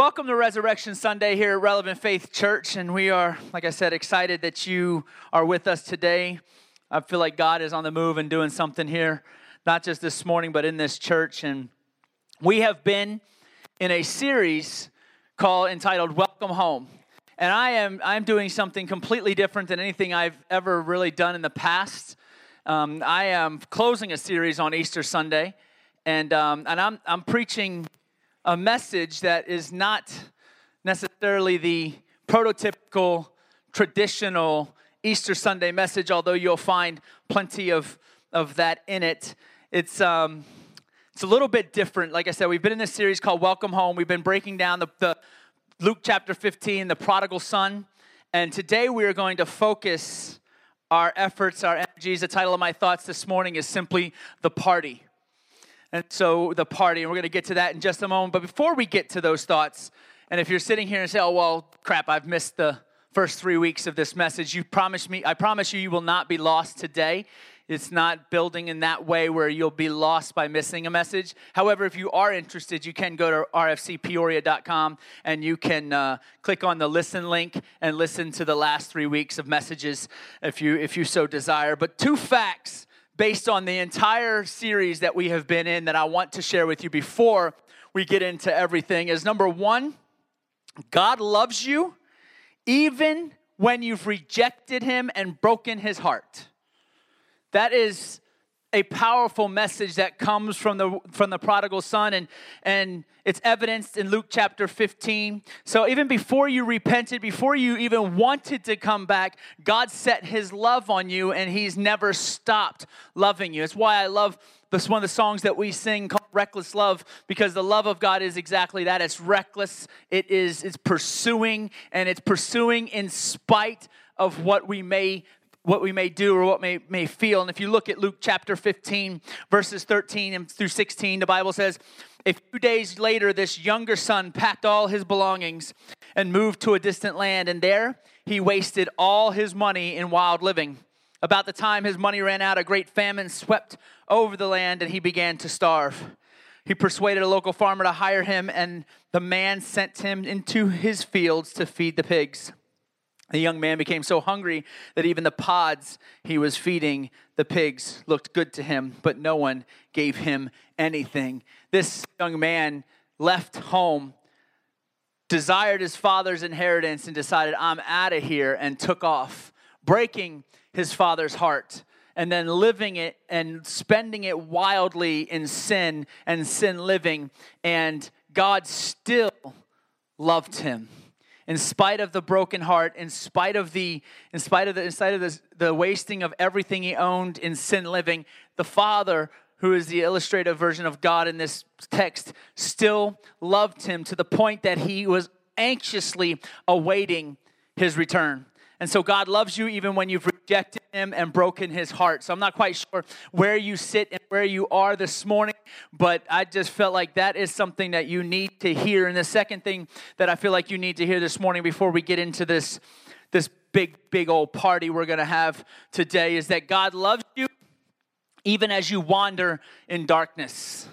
Welcome to Resurrection Sunday here at Relevant Faith Church. And we are, like I said, excited that you are with us today. I feel like God is on the move and doing something here, not just this morning, but in this church. And we have been in a series called entitled Welcome Home. And I am I'm doing something completely different than anything I've ever really done in the past. Um, I am closing a series on Easter Sunday, and um, and I'm I'm preaching a message that is not necessarily the prototypical, traditional Easter Sunday message, although you'll find plenty of, of that in it. It's, um, it's a little bit different. Like I said, we've been in this series called Welcome Home. We've been breaking down the, the Luke chapter 15, the prodigal son. And today we are going to focus our efforts, our energies. The title of my thoughts this morning is simply The Party. And so the party, and we're going to get to that in just a moment. But before we get to those thoughts, and if you're sitting here and say, "Oh well, crap, I've missed the first three weeks of this message," you promise me, I promise you, you will not be lost today. It's not building in that way where you'll be lost by missing a message. However, if you are interested, you can go to rfcpeoria.com and you can uh, click on the listen link and listen to the last three weeks of messages if you if you so desire. But two facts based on the entire series that we have been in that I want to share with you before we get into everything is number one, God loves you even when you've rejected him and broken his heart. That is a powerful message that comes from the from the prodigal son and and it's evidenced in Luke chapter 15. So even before you repented, before you even wanted to come back, God set his love on you and he's never stopped loving you. It's why I love this one of the songs that we sing called Reckless Love because the love of God is exactly that. It's reckless. It is it's pursuing and it's pursuing in spite of what we may what we may do or what may, may feel. And if you look at Luke chapter 15, verses 13 and through 16, the Bible says, A few days later, this younger son packed all his belongings and moved to a distant land, and there he wasted all his money in wild living. About the time his money ran out, a great famine swept over the land, and he began to starve. He persuaded a local farmer to hire him, and the man sent him into his fields to feed the pigs. The young man became so hungry that even the pods he was feeding the pigs looked good to him, but no one gave him anything. This young man left home, desired his father's inheritance, and decided, I'm out of here, and took off, breaking his father's heart, and then living it and spending it wildly in sin and sin living. And God still loved him in spite of the broken heart, in spite of the, in spite of the, in spite of the, the wasting of everything he owned in sin living, the Father, who is the illustrative version of God in this text, still loved him to the point that he was anxiously awaiting his return. And so God loves you even when you've rejected him and broken his heart. So I'm not quite sure where you sit and where you are this morning, but I just felt like that is something that you need to hear. And the second thing that I feel like you need to hear this morning before we get into this this big big old party we're going to have today is that God loves you even as you wander in darkness.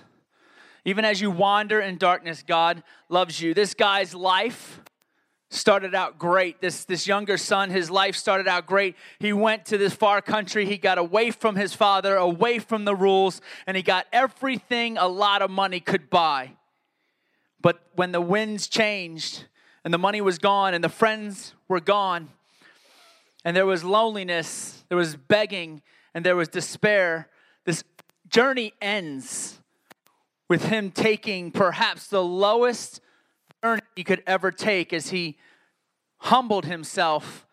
Even as you wander in darkness, God loves you. This guy's life started out great. This, this younger son, his life started out great. He went to this far country. He got away from his father, away from the rules, and he got everything a lot of money could buy. But when the winds changed and the money was gone and the friends were gone, and there was loneliness, there was begging, and there was despair, this journey ends with him taking perhaps the lowest he could ever take as he humbled himself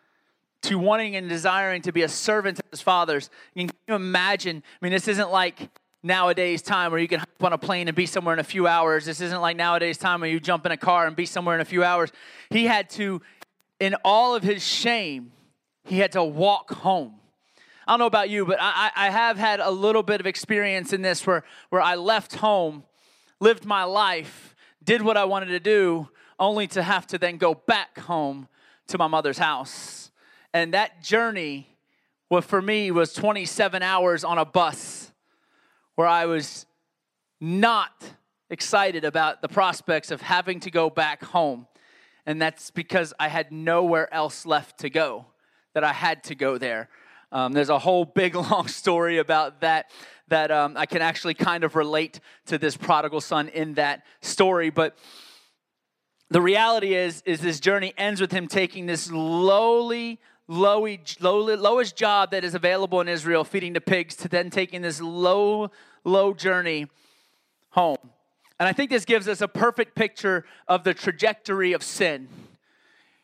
to wanting and desiring to be a servant of his father's. Can you imagine? I mean, this isn't like nowadays time where you can hop on a plane and be somewhere in a few hours. This isn't like nowadays time where you jump in a car and be somewhere in a few hours. He had to, in all of his shame, he had to walk home. I don't know about you, but I, I have had a little bit of experience in this where, where I left home, lived my life, did what I wanted to do, only to have to then go back home to my mother's house. And that journey, what for me was 27 hours on a bus where I was not excited about the prospects of having to go back home. And that's because I had nowhere else left to go, that I had to go there. Um, there's a whole big long story about that that um, I can actually kind of relate to this prodigal son in that story. But the reality is, is this journey ends with him taking this lowly, lowy, lowly, lowest job that is available in Israel, feeding the pigs, to then taking this low, low journey home. And I think this gives us a perfect picture of the trajectory of sin.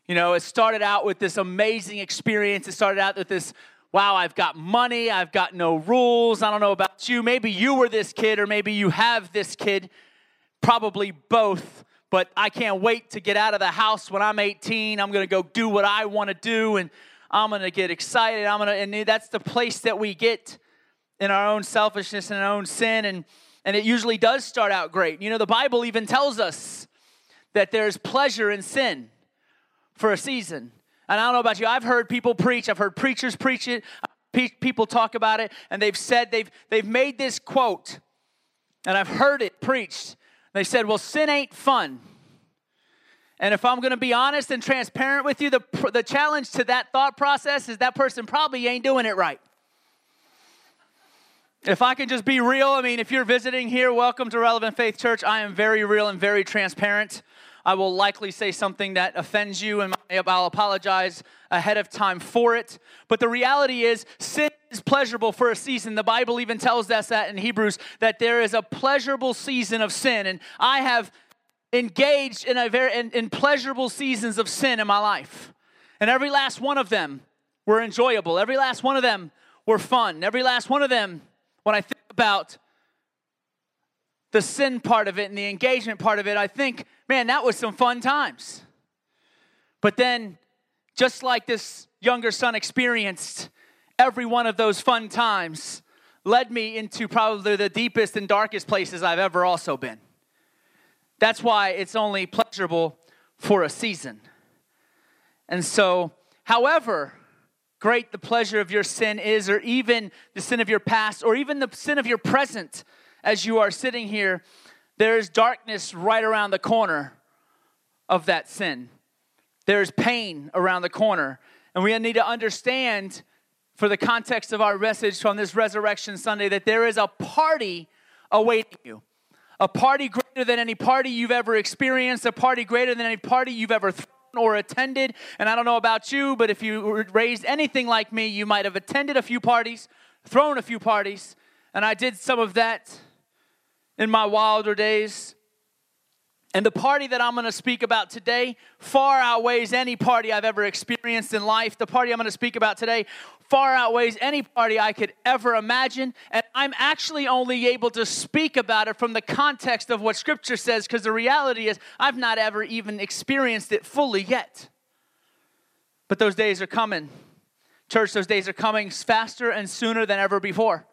You know, it started out with this amazing experience. It started out with this wow, I've got money, I've got no rules. I don't know about you. Maybe you were this kid, or maybe you have this kid, probably both. But I can't wait to get out of the house when I'm 18. I'm going to go do what I want to do, and I'm going to get excited. I'm going to, and that's the place that we get in our own selfishness and our own sin. And, and it usually does start out great. You know, the Bible even tells us that there's pleasure in sin for a season. And I don't know about you, I've heard people preach, I've heard preachers preach it, people talk about it, and they've said they've, they've made this quote, and I've heard it preached. They said, Well, sin ain't fun. And if I'm going to be honest and transparent with you, the, the challenge to that thought process is that person probably ain't doing it right. If I can just be real, I mean, if you're visiting here, welcome to Relevant Faith Church. I am very real and very transparent. I will likely say something that offends you, and I'll apologize ahead of time for it. But the reality is, sin is pleasurable for a season. The Bible even tells us that in Hebrews that there is a pleasurable season of sin. And I have engaged in a very in, in pleasurable seasons of sin in my life. And every last one of them were enjoyable. Every last one of them were fun. Every last one of them, when I think about the sin part of it and the engagement part of it, I think, man, that was some fun times. But then, just like this younger son experienced, every one of those fun times led me into probably the deepest and darkest places I've ever also been. That's why it's only pleasurable for a season. And so, however great the pleasure of your sin is, or even the sin of your past, or even the sin of your present, as you are sitting here, there is darkness right around the corner of that sin. There's pain around the corner. And we need to understand, for the context of our message from this Resurrection Sunday, that there is a party awaiting you. A party greater than any party you've ever experienced, a party greater than any party you've ever thrown or attended. And I don't know about you, but if you were raised anything like me, you might have attended a few parties, thrown a few parties, and I did some of that in my wilder days. And the party that I'm going to speak about today far outweighs any party I've ever experienced in life. The party I'm going to speak about today far outweighs any party I could ever imagine. And I'm actually only able to speak about it from the context of what Scripture says because the reality is I've not ever even experienced it fully yet. But those days are coming. Church, those days are coming faster and sooner than ever before.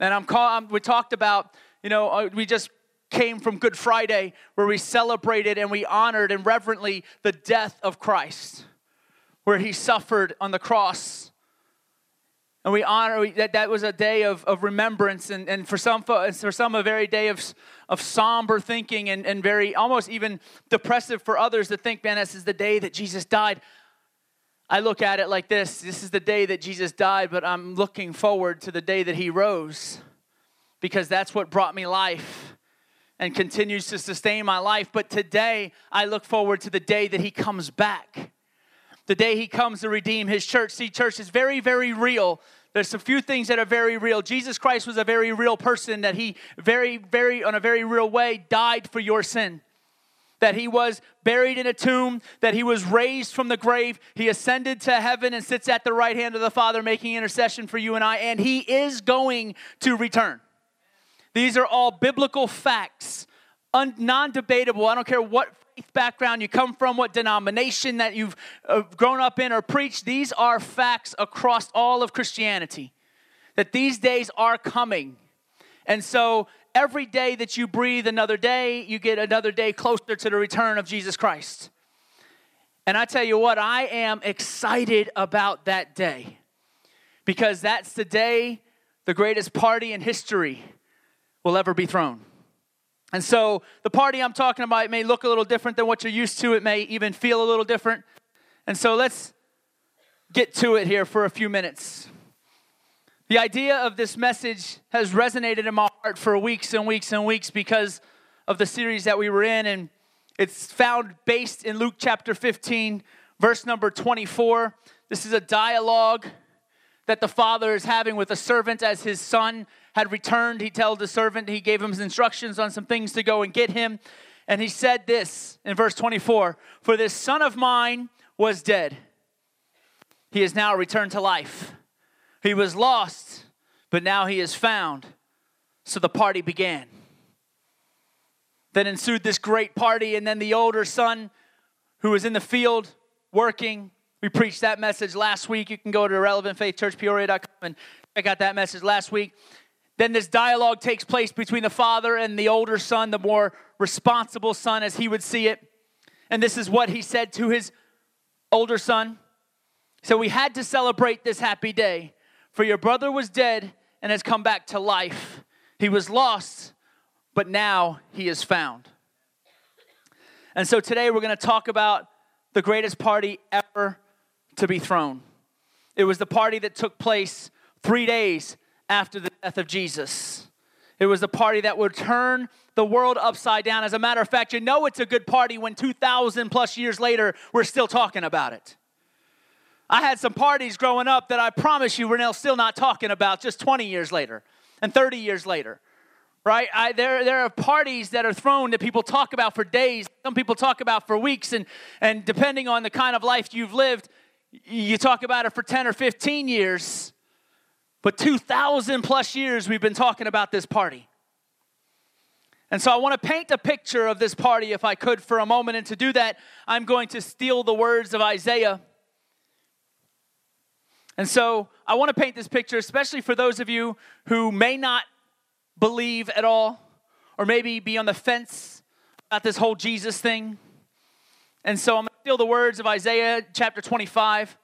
And I'm call, we talked about you know, uh, we just came from Good Friday where we celebrated and we honored and reverently the death of Christ, where he suffered on the cross. And we honor that that was a day of, of remembrance, and, and for some for some a very day of, of somber thinking and, and very almost even depressive for others to think, man, this is the day that Jesus died. I look at it like this this is the day that Jesus died, but I'm looking forward to the day that he rose because that's what brought me life and continues to sustain my life. But today, I look forward to the day that He comes back, the day He comes to redeem His church. See, church is very, very real. There's a few things that are very real. Jesus Christ was a very real person that He very, very, on a very real way, died for your sin that he was buried in a tomb, that he was raised from the grave, he ascended to heaven and sits at the right hand of the Father making intercession for you and I, and he is going to return. These are all biblical facts, un- non debatable. I don't care what faith background you come from, what denomination that you've uh, grown up in or preached. These are facts across all of Christianity that these days are coming. And so every day that you breathe another day, you get another day closer to the return of Jesus Christ. And I tell you what, I am excited about that day because that's the day, the greatest party in history will ever be thrown. And so the party I'm talking about may look a little different than what you're used to. It may even feel a little different. And so let's get to it here for a few minutes. The idea of this message has resonated in my heart for weeks and weeks and weeks because of the series that we were in. And it's found based in Luke chapter 15, verse number 24. This is a dialogue that the father is having with a servant as his son had returned. He told the servant, he gave him his instructions on some things to go and get him. And he said this in verse 24 For this son of mine was dead. He is now returned to life. He was lost, but now he is found. So the party began. Then ensued this great party, and then the older son who was in the field working. We preached that message last week. You can go to relevantfaithchurchpeoria.com and check out that message last week. Then this dialogue takes place between the father and the older son, the more responsible son, as he would see it. And this is what he said to his older son. So we had to celebrate this happy day, for your brother was dead and has come back to life. He was lost, but now he is found. And so today we're going to talk about the greatest party ever to be thrown. It was the party that took place three days after the death of Jesus. It was the party that would turn the world upside down. As a matter of fact, you know it's a good party when 2,000 plus years later, we're still talking about it. I had some parties growing up that I promise you we're now still not talking about just 20 years later and 30 years later right? I, there, there are parties that are thrown that people talk about for days. Some people talk about for weeks, and, and depending on the kind of life you've lived, you talk about it for 10 or 15 years. But 2,000 plus years we've been talking about this party. And so I want to paint a picture of this party if I could for a moment. And to do that, I'm going to steal the words of Isaiah. And so I want to paint this picture, especially for those of you who may not believe at all, or maybe be on the fence about this whole Jesus thing. And so I'm going to steal the words of Isaiah chapter 25,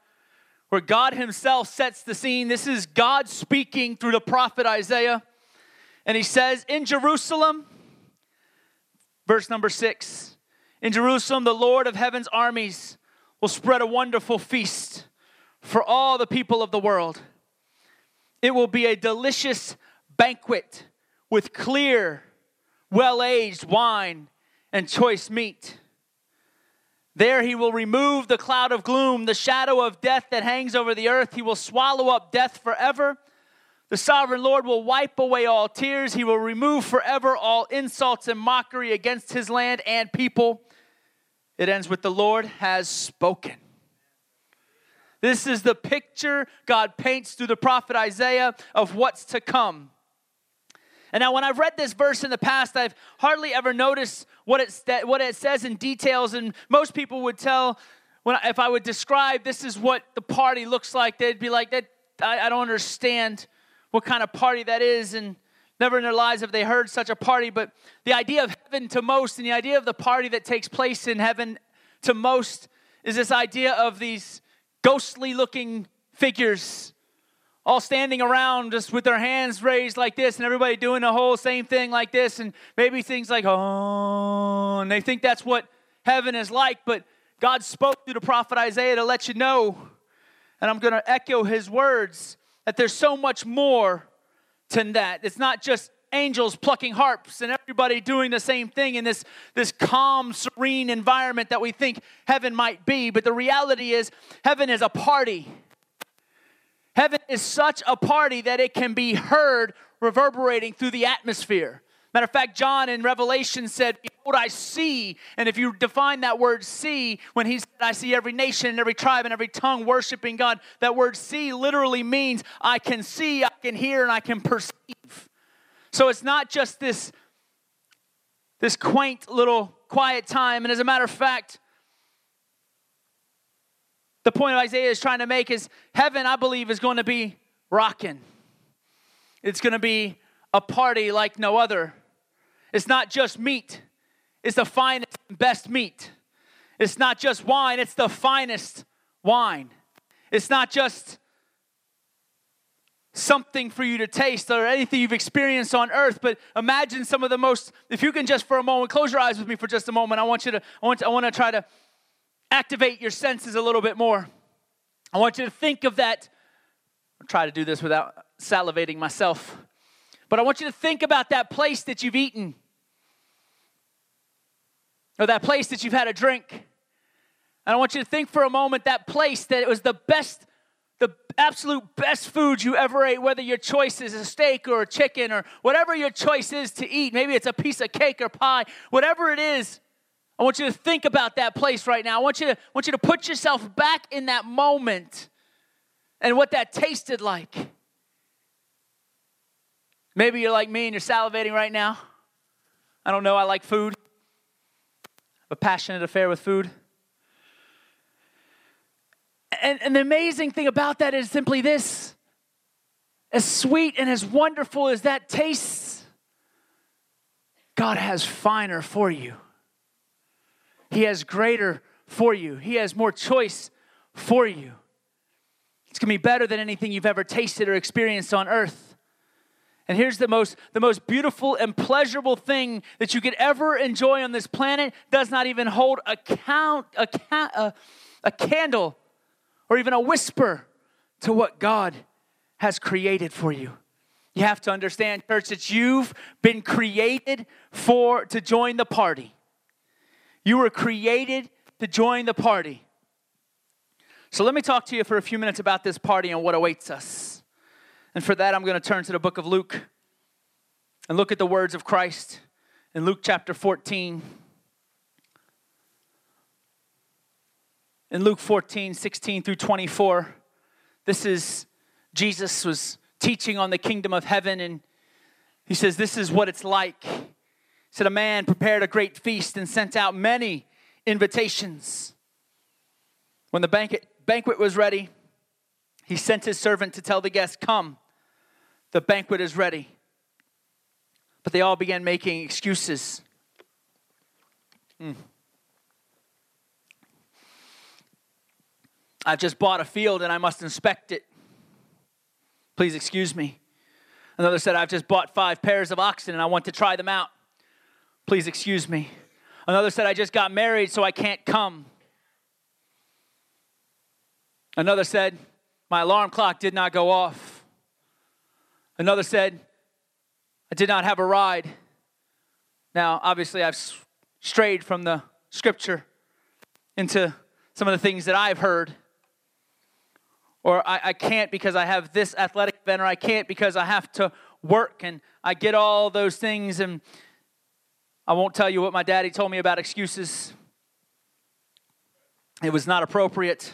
where God Himself sets the scene. This is God speaking through the prophet Isaiah. And He says, In Jerusalem, verse number six, in Jerusalem, the Lord of heaven's armies will spread a wonderful feast for all the people of the world. It will be a delicious banquet with clear, well aged wine and choice meat. There he will remove the cloud of gloom, the shadow of death that hangs over the earth. He will swallow up death forever. The sovereign Lord will wipe away all tears. He will remove forever all insults and mockery against his land and people. It ends with the Lord has spoken. This is the picture God paints through the prophet Isaiah of what's to come. And now, when I've read this verse in the past, I've hardly ever noticed what it, what it says in details. And most people would tell, when if I would describe this is what the party looks like, they'd be like, that I, I don't understand what kind of party that is. And never in their lives have they heard such a party. But the idea of heaven to most and the idea of the party that takes place in heaven to most is this idea of these ghostly looking figures all standing around just with their hands raised like this and everybody doing the whole same thing like this and maybe things like oh and they think that's what heaven is like but god spoke through the prophet isaiah to let you know and i'm going to echo his words that there's so much more than that. It's not just angels plucking harps and everybody doing the same thing in this, this calm serene environment that we think heaven might be but the reality is heaven is a party Heaven is such a party that it can be heard reverberating through the atmosphere. Matter of fact, John in Revelation said, Behold, I see. And if you define that word see, when he said, I see every nation and every tribe and every tongue worshiping God, that word see literally means I can see, I can hear, and I can perceive. So it's not just this, this quaint little quiet time. And as a matter of fact, the point of Isaiah is trying to make is heaven, I believe, is going to be rocking. It's going to be a party like no other. It's not just meat, it's the finest best meat. It's not just wine, it's the finest wine. It's not just something for you to taste or anything you've experienced on earth but imagine some of the most if you can just for a moment close your eyes with me for just a moment i want you to i want to, I want to try to activate your senses a little bit more. I want you to think of that. I'll try to do this without salivating myself. But i want you to think about that place that you've eaten. Or that place that you've had a drink. And i want you to think for a moment that place that it was the best the absolute best food you ever ate, whether your choice is a steak or a chicken or whatever your choice is to eat. Maybe it's a piece of cake or pie, whatever it is. I want you to think about that place right now. I want you to, want you to put yourself back in that moment and what that tasted like. Maybe you're like me and you're salivating right now. I don't know, I like food. a passionate affair with food and, and the amazing thing about that is simply this as sweet and as wonderful as that tastes, God has finer for you. He has greater for you. He has more choice for you. It's going to be better than anything you've ever tasted or experienced on earth. And here's the most the most beautiful and pleasurable thing that you could ever enjoy on this planet does not even hold a count a, a, a candle or even a whisper to what God has created for you. You have to understand, church, that you've been created for to join the party. You were created to join the party. So let me talk to you for a few minutes about this party and what awaits us. And for that, I'm going to turn to the book of Luke and look at the words of Christ in Luke chapter 14. in Luke 14, 16 through 24. This is Jesus was teaching on the kingdom of heaven, and he says, This is what it's like. Said, A man prepared a great feast and sent out many invitations. When the banquet, banquet was ready, he sent his servant to tell the guests, Come, the banquet is ready. But they all began making excuses. Mm. I've just bought a field and I must inspect it. Please excuse me. Another said, I've just bought five pairs of oxen and I want to try them out. Please excuse me. Another said, I just got married so I can't come. Another said, My alarm clock did not go off. Another said, I did not have a ride. Now, obviously, I've strayed from the scripture into some of the things that I've heard or I, I can't because I have this athletic event, or I can't because I have to work, and I get all those things. And I won't tell you what my daddy told me about excuses. It was not appropriate.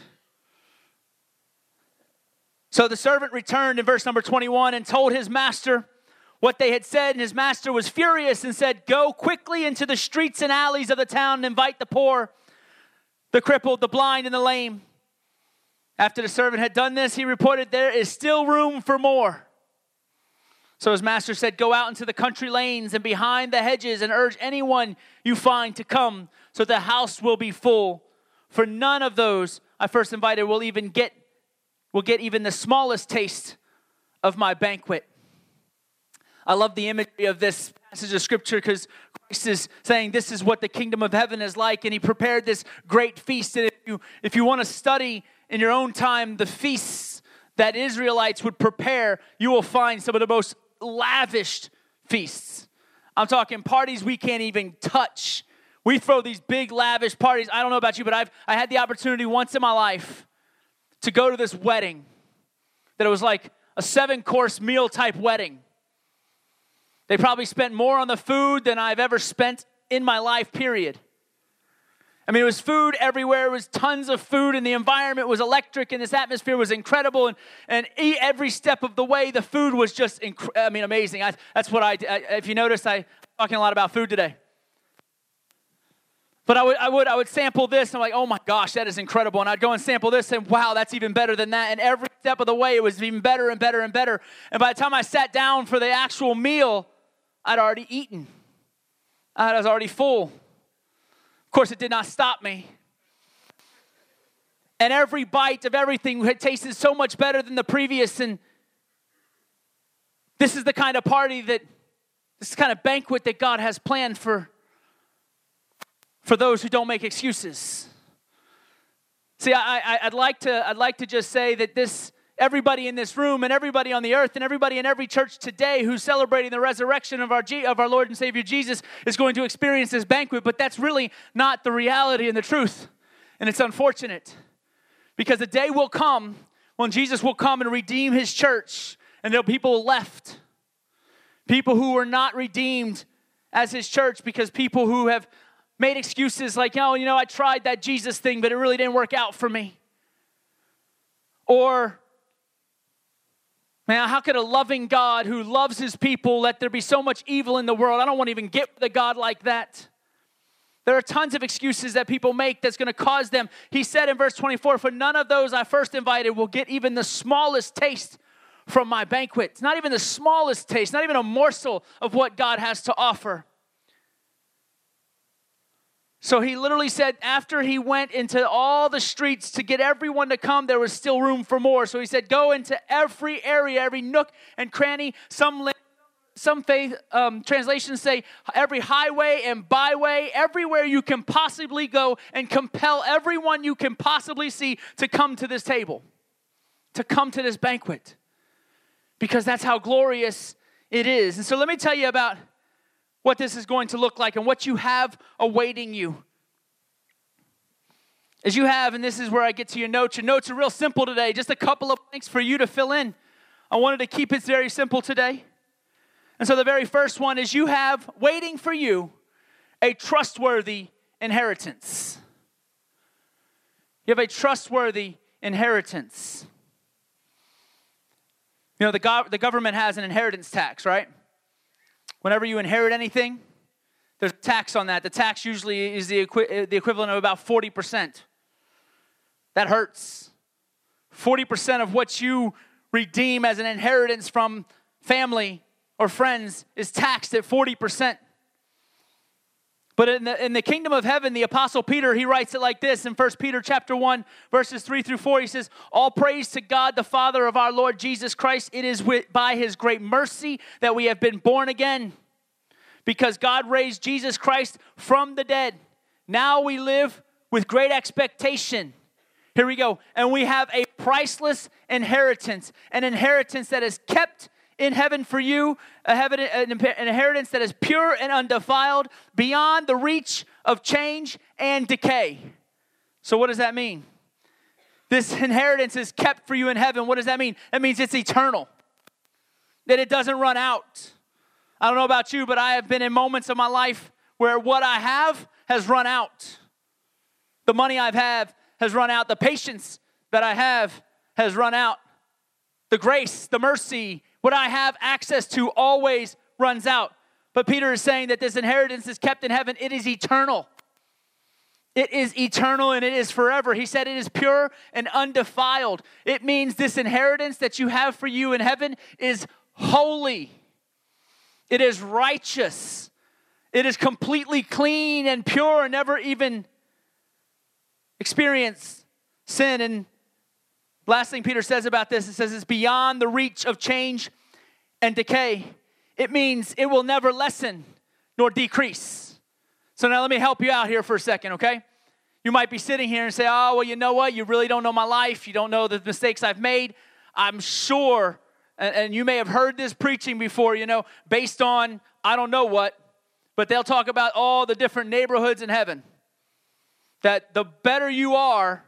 So the servant returned in verse number 21 and told his master what they had said, and his master was furious and said, Go quickly into the streets and alleys of the town and invite the poor, the crippled, the blind, and the lame. After the servant had done this, he reported, There is still room for more. So his master said, Go out into the country lanes and behind the hedges and urge anyone you find to come, so the house will be full. For none of those I first invited will even get will get even the smallest taste of my banquet. I love the imagery of this passage of scripture because Christ is saying this is what the kingdom of heaven is like, and he prepared this great feast. And if you if you want to study in your own time the feasts that Israelites would prepare, you will find some of the most lavished feasts. I'm talking parties we can't even touch. We throw these big lavish parties. I don't know about you, but I've I had the opportunity once in my life to go to this wedding that it was like a seven course meal type wedding. They probably spent more on the food than I've ever spent in my life, period. I mean, it was food everywhere. It was tons of food, and the environment was electric, and this atmosphere was incredible. And, and every step of the way, the food was just, inc- I mean, amazing. I, that's what I, I, if you notice, I'm talking a lot about food today. But I would, I would, I would sample this, and I'm like, oh my gosh, that is incredible. And I'd go and sample this, and wow, that's even better than that. And every step of the way, it was even better and better and better. And by the time I sat down for the actual meal, I'd already eaten. I was already full. Of course, it did not stop me. And every bite of everything had tasted so much better than the previous. And This is the kind of party that, this kind of banquet that God has planned for, for those who don't make excuses. See, I, I, would like to, I'd like to just say that this, everybody in this room and everybody on the earth and everybody in every church today who's celebrating the resurrection of our, G, of our Lord and Savior Jesus is going to experience this banquet, but that's really not the reality and the truth. And it's unfortunate because the day will come when Jesus will come and redeem his church, and there'll be people left. People who were not redeemed as his church because people who have made excuses like, oh, you know, I tried that Jesus thing, but it really didn't work out for me. Or, man, how could a loving God who loves his people let there be so much evil in the world? I don't want to even get a God like that. There are tons of excuses that people make that's going to cause them. He said in verse 24, For none of those I first invited will get even the smallest taste from my banquet. It's not even the smallest taste, not even a morsel of what God has to offer. So he literally said, after he went into all the streets to get everyone to come, there was still room for more. So he said, Go into every area, every nook and cranny. Some some faith um, translations say every highway and byway, everywhere you can possibly go, and compel everyone you can possibly see to come to this table, to come to this banquet, because that's how glorious it is. And so let me tell you about what this is going to look like and what you have awaiting you. As you have, and this is where I get to your notes. Your notes are real simple today, just a couple of things for you to fill in. I wanted to keep it very simple today. And so the very first one is you have waiting for you a trustworthy inheritance. You have a trustworthy inheritance. You know, the, the government has an inheritance tax, right? Whenever you inherit anything, there's a tax on that. The tax usually is the, equi- uh, the equivalent of about 40%. That hurts. 40% of what you redeem as an inheritance from family or friends is taxed at 40%. But in the, in the kingdom of heaven, the apostle Peter, he writes it like this in 1 Peter chapter 1, verses 3 through 4. He says, All praise to God, the Father of our Lord Jesus Christ. It is with, by his great mercy that we have been born again. Because God raised Jesus Christ from the dead. Now we live with great expectation. Here we go. And we have a priceless inheritance, an inheritance that is kept in heaven for you, a heaven, an inheritance that is pure and undefiled, beyond the reach of change and decay. So, what does that mean? This inheritance is kept for you in heaven. What does that mean? That means it's eternal, that it doesn't run out. I don't know about you, but I have been in moments of my life where what I have has run out. The money I've had has run out. The patience that I have has run out. The grace, the mercy, what I have access to always runs out. But Peter is saying that this inheritance is kept in heaven, it is eternal. It is eternal and it is forever. He said it is pure and undefiled. It means this inheritance that you have for you in heaven is holy, it is righteous, it is completely clean and pure, and never even experience sin and Last thing Peter says about this, it says it's beyond the reach of change and decay. It means it will never lessen nor decrease. So now let me help you out here for a second, okay? You might be sitting here and say, oh, well, you know what? You really don't know my life. You don't know the mistakes I've made. I'm sure, and, and you may have heard this preaching before, you know, based on I don't know what, but they'll talk about all the different neighborhoods in heaven. That the better you are,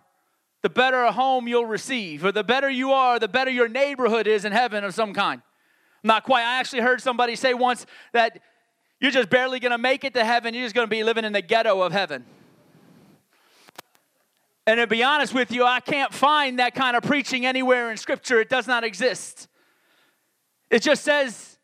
the better a home you'll receive, or the better you are, the better your neighborhood is in heaven of some kind. Not quite. I actually heard somebody say once that you're just barely going to make it to heaven, you're just going to be living in the ghetto of heaven. And to be honest with you, I can't find that kind of preaching anywhere in Scripture. It does not exist. It just says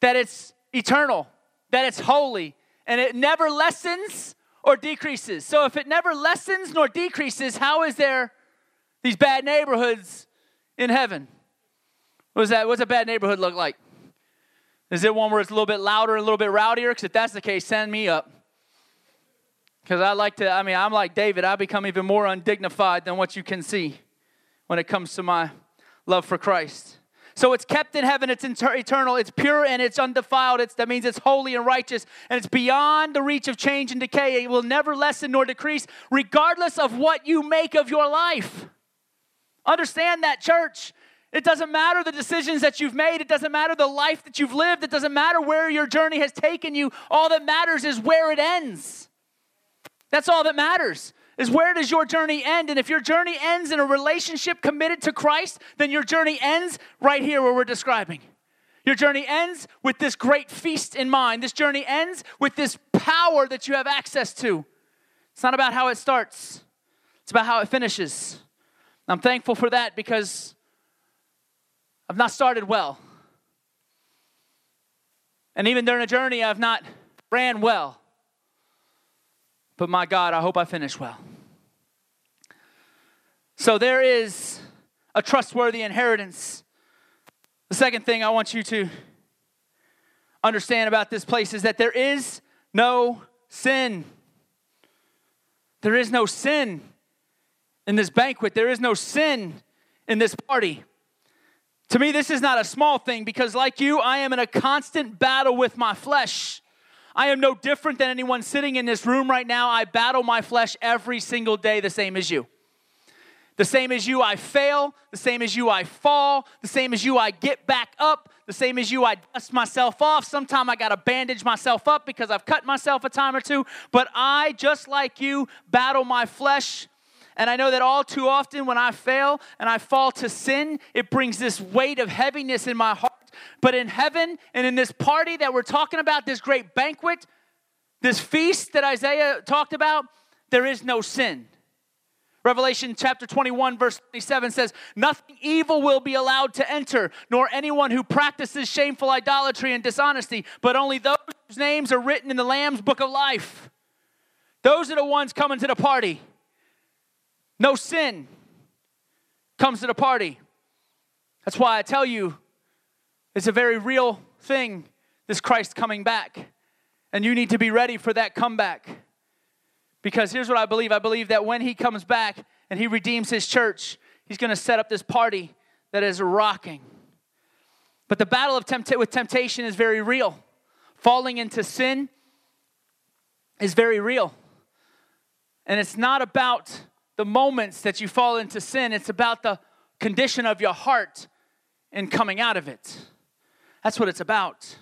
that it's eternal, that it's holy, and it never lessens or decreases. So if it never lessens nor decreases, how is there these bad neighborhoods in heaven? What that? What's a bad neighborhood look like? Is it one where it's a little bit louder and a little bit rowdier? Because if that's the case, send me up. Because I like to, I mean, I'm like David. I become even more undignified than what you can see when it comes to my love for Christ. So it's kept in heaven, it's inter- eternal, it's pure and it's undefiled. It's, that means it's holy and righteous, and it's beyond the reach of change and decay. It will never lessen nor decrease, regardless of what you make of your life. Understand that, church. It doesn't matter the decisions that you've made. It doesn't matter the life that you've lived. It doesn't matter where your journey has taken you. All that matters is where it ends. That's all that matters is where does your journey end? And if your journey ends in a relationship committed to Christ, then your journey ends right here where we're describing. Your journey ends with this great feast in mind. This journey ends with this power that you have access to. It's not about how it starts, it's about how it finishes. I'm thankful for that because I've not started well. And even during a journey, I've not ran well. But my God, I hope I finish well. So there is a trustworthy inheritance. The second thing I want you to understand about this place is that there is no sin. There is no sin in this banquet. There is no sin in this party. To me, this is not a small thing because, like you, I am in a constant battle with my flesh. I am no different than anyone sitting in this room right now. I battle my flesh every single day, the same as you. The same as you, I fail. The same as you, I fall. The same as you, I get back up. The same as you, I dust myself off. Sometimes I got to bandage myself up because I've cut myself a time or two. But I, just like you, battle my flesh. And I know that all too often when I fail and I fall to sin, it brings this weight of heaviness in my heart but in heaven and in this party that we're talking about, this great banquet, this feast that Isaiah talked about, there is no sin. Revelation chapter 21, verse 27 says, Nothing evil will be allowed to enter, nor anyone who practices shameful idolatry and dishonesty, but only those whose names are written in the Lamb's book of life. Those are the ones coming to the party. No sin comes to the party. That's why I tell you, it's a very real thing, this Christ coming back. And you need to be ready for that comeback. Because here's what I believe I believe that when he comes back and he redeems his church, he's going to set up this party that is rocking. But the battle of tempt- with temptation is very real. Falling into sin is very real. And it's not about the moments that you fall into sin, it's about the condition of your heart and coming out of it. That's what it's about.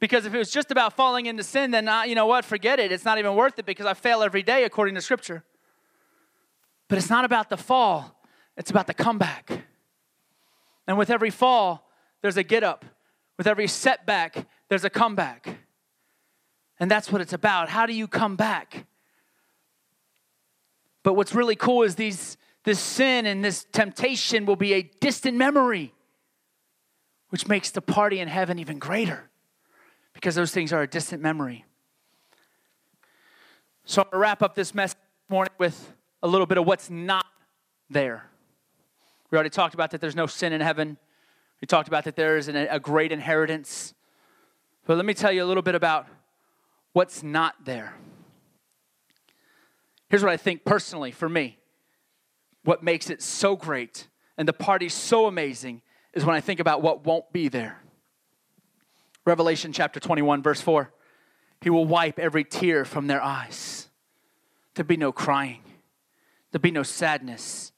Because if it was just about falling into sin, then I, you know what? Forget it. It's not even worth it because I fail every day according to Scripture. But it's not about the fall, it's about the comeback. And with every fall, there's a get up. With every setback, there's a comeback. And that's what it's about. How do you come back? But what's really cool is these this sin and this temptation will be a distant memory which makes the party in heaven even greater because those things are a distant memory. So I'm going to wrap up this message this morning with a little bit of what's not there. We already talked about that there's no sin in heaven. We talked about that there is an, a great inheritance. But let me tell you a little bit about what's not there. Here's what I think personally for me what makes it so great and the party so amazing is when I think about what won't be there. Revelation chapter 21, verse 4 He will wipe every tear from their eyes. There'll be no crying, there'll be no sadness,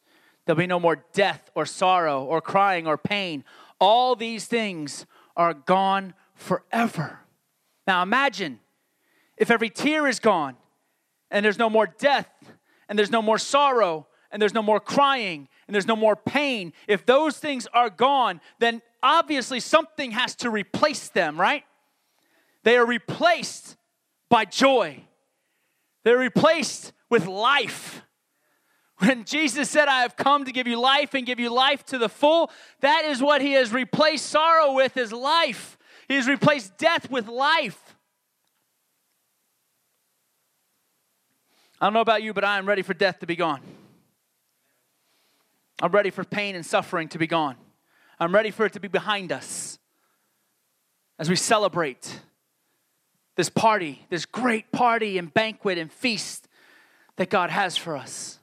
there'll be no more death or sorrow or crying or pain. All these things are gone forever. Now imagine if every tear is gone and there's no more death and there's no more sorrow and there's no more crying and there's no more pain, if those things are gone, then obviously something has to replace them, right? They are replaced by joy, they're replaced with life. When Jesus said, I have come to give you life and give you life to the full, that is what he has replaced sorrow with is life. He has replaced death with life. I don't know about you, but I am ready for death to be gone. I'm ready for pain and suffering to be gone. I'm ready for it to be behind us as we celebrate this party, this great party and banquet and feast that God has for us.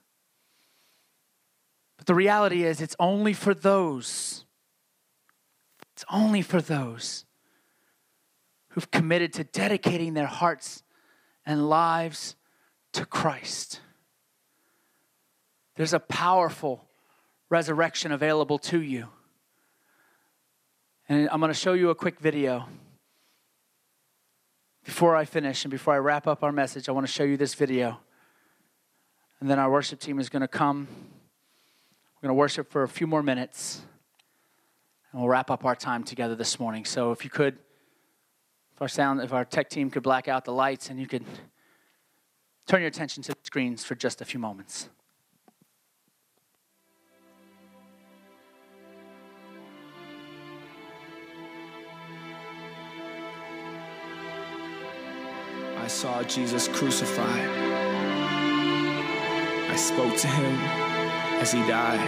But the reality is, it's only for those It's only for those who've committed to dedicating their hearts and lives to Christ. There's a powerful resurrection available to you. And I'm going to show you a quick video. Before I finish and before I wrap up our message, I want to show you this video. And then our worship team is going to come. We're going to worship for a few more minutes. And we'll wrap up our time together this morning. So if you could, if our sound, if our tech team could black out the lights and you could turn your attention to the screens for just a few moments. I saw Jesus crucified. I spoke to him as he died.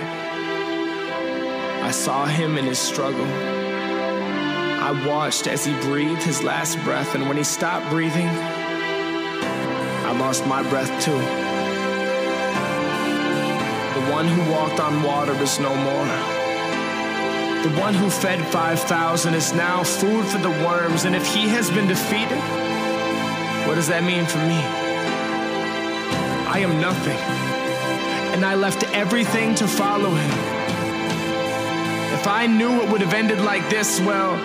I saw him in his struggle. I watched as he breathed his last breath, and when he stopped breathing, I lost my breath too. The one who walked on water is no more. The one who fed 5,000 is now food for the worms, and if he has been defeated, what does that mean for me? I am nothing, and I left everything to follow him. If I knew it would have ended like this, well,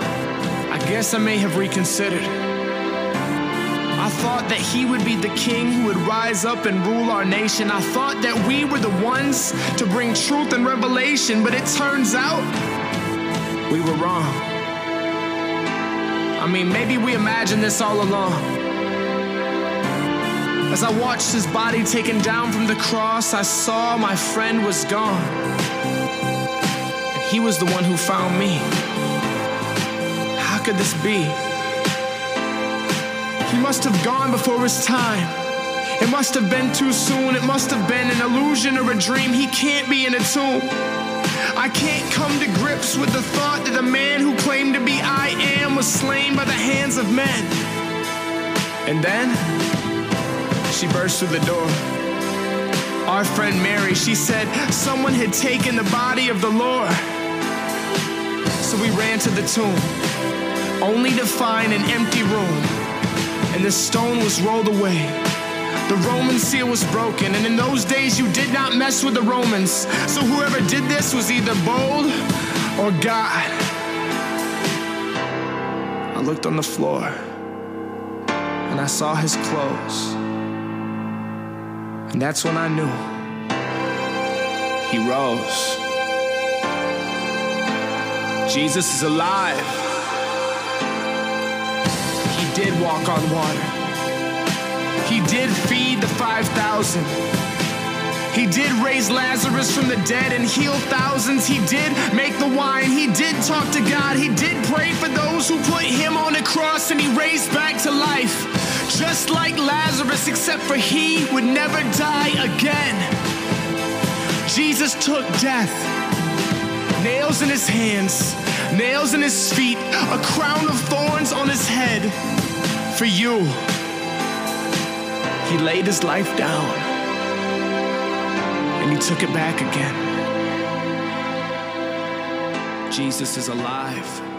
I guess I may have reconsidered. I thought that he would be the king who would rise up and rule our nation. I thought that we were the ones to bring truth and revelation, but it turns out we were wrong. I mean, maybe we imagined this all along. As I watched his body taken down from the cross, I saw my friend was gone. And he was the one who found me. How could this be? He must have gone before his time. It must have been too soon. It must have been an illusion or a dream. He can't be in a tomb. I can't come to grips with the thought that the man who claimed to be I am was slain by the hands of men. And then she burst through the door. Our friend Mary, she said someone had taken the body of the Lord. So we ran to the tomb, only to find an empty room, and the stone was rolled away. The Roman seal was broken, and in those days you did not mess with the Romans. So whoever did this was either bold or God. I looked on the floor, and I saw his clothes. And that's when I knew he rose. Jesus is alive. Did walk on water. He did feed the 5,000. He did raise Lazarus from the dead and heal thousands. He did make the wine. He did talk to God. He did pray for those who put him on the cross and he raised back to life. Just like Lazarus, except for he would never die again. Jesus took death, nails in his hands, nails in his feet, a crown of thorns on his head for you. He laid his life down and he took it back again. Jesus is alive.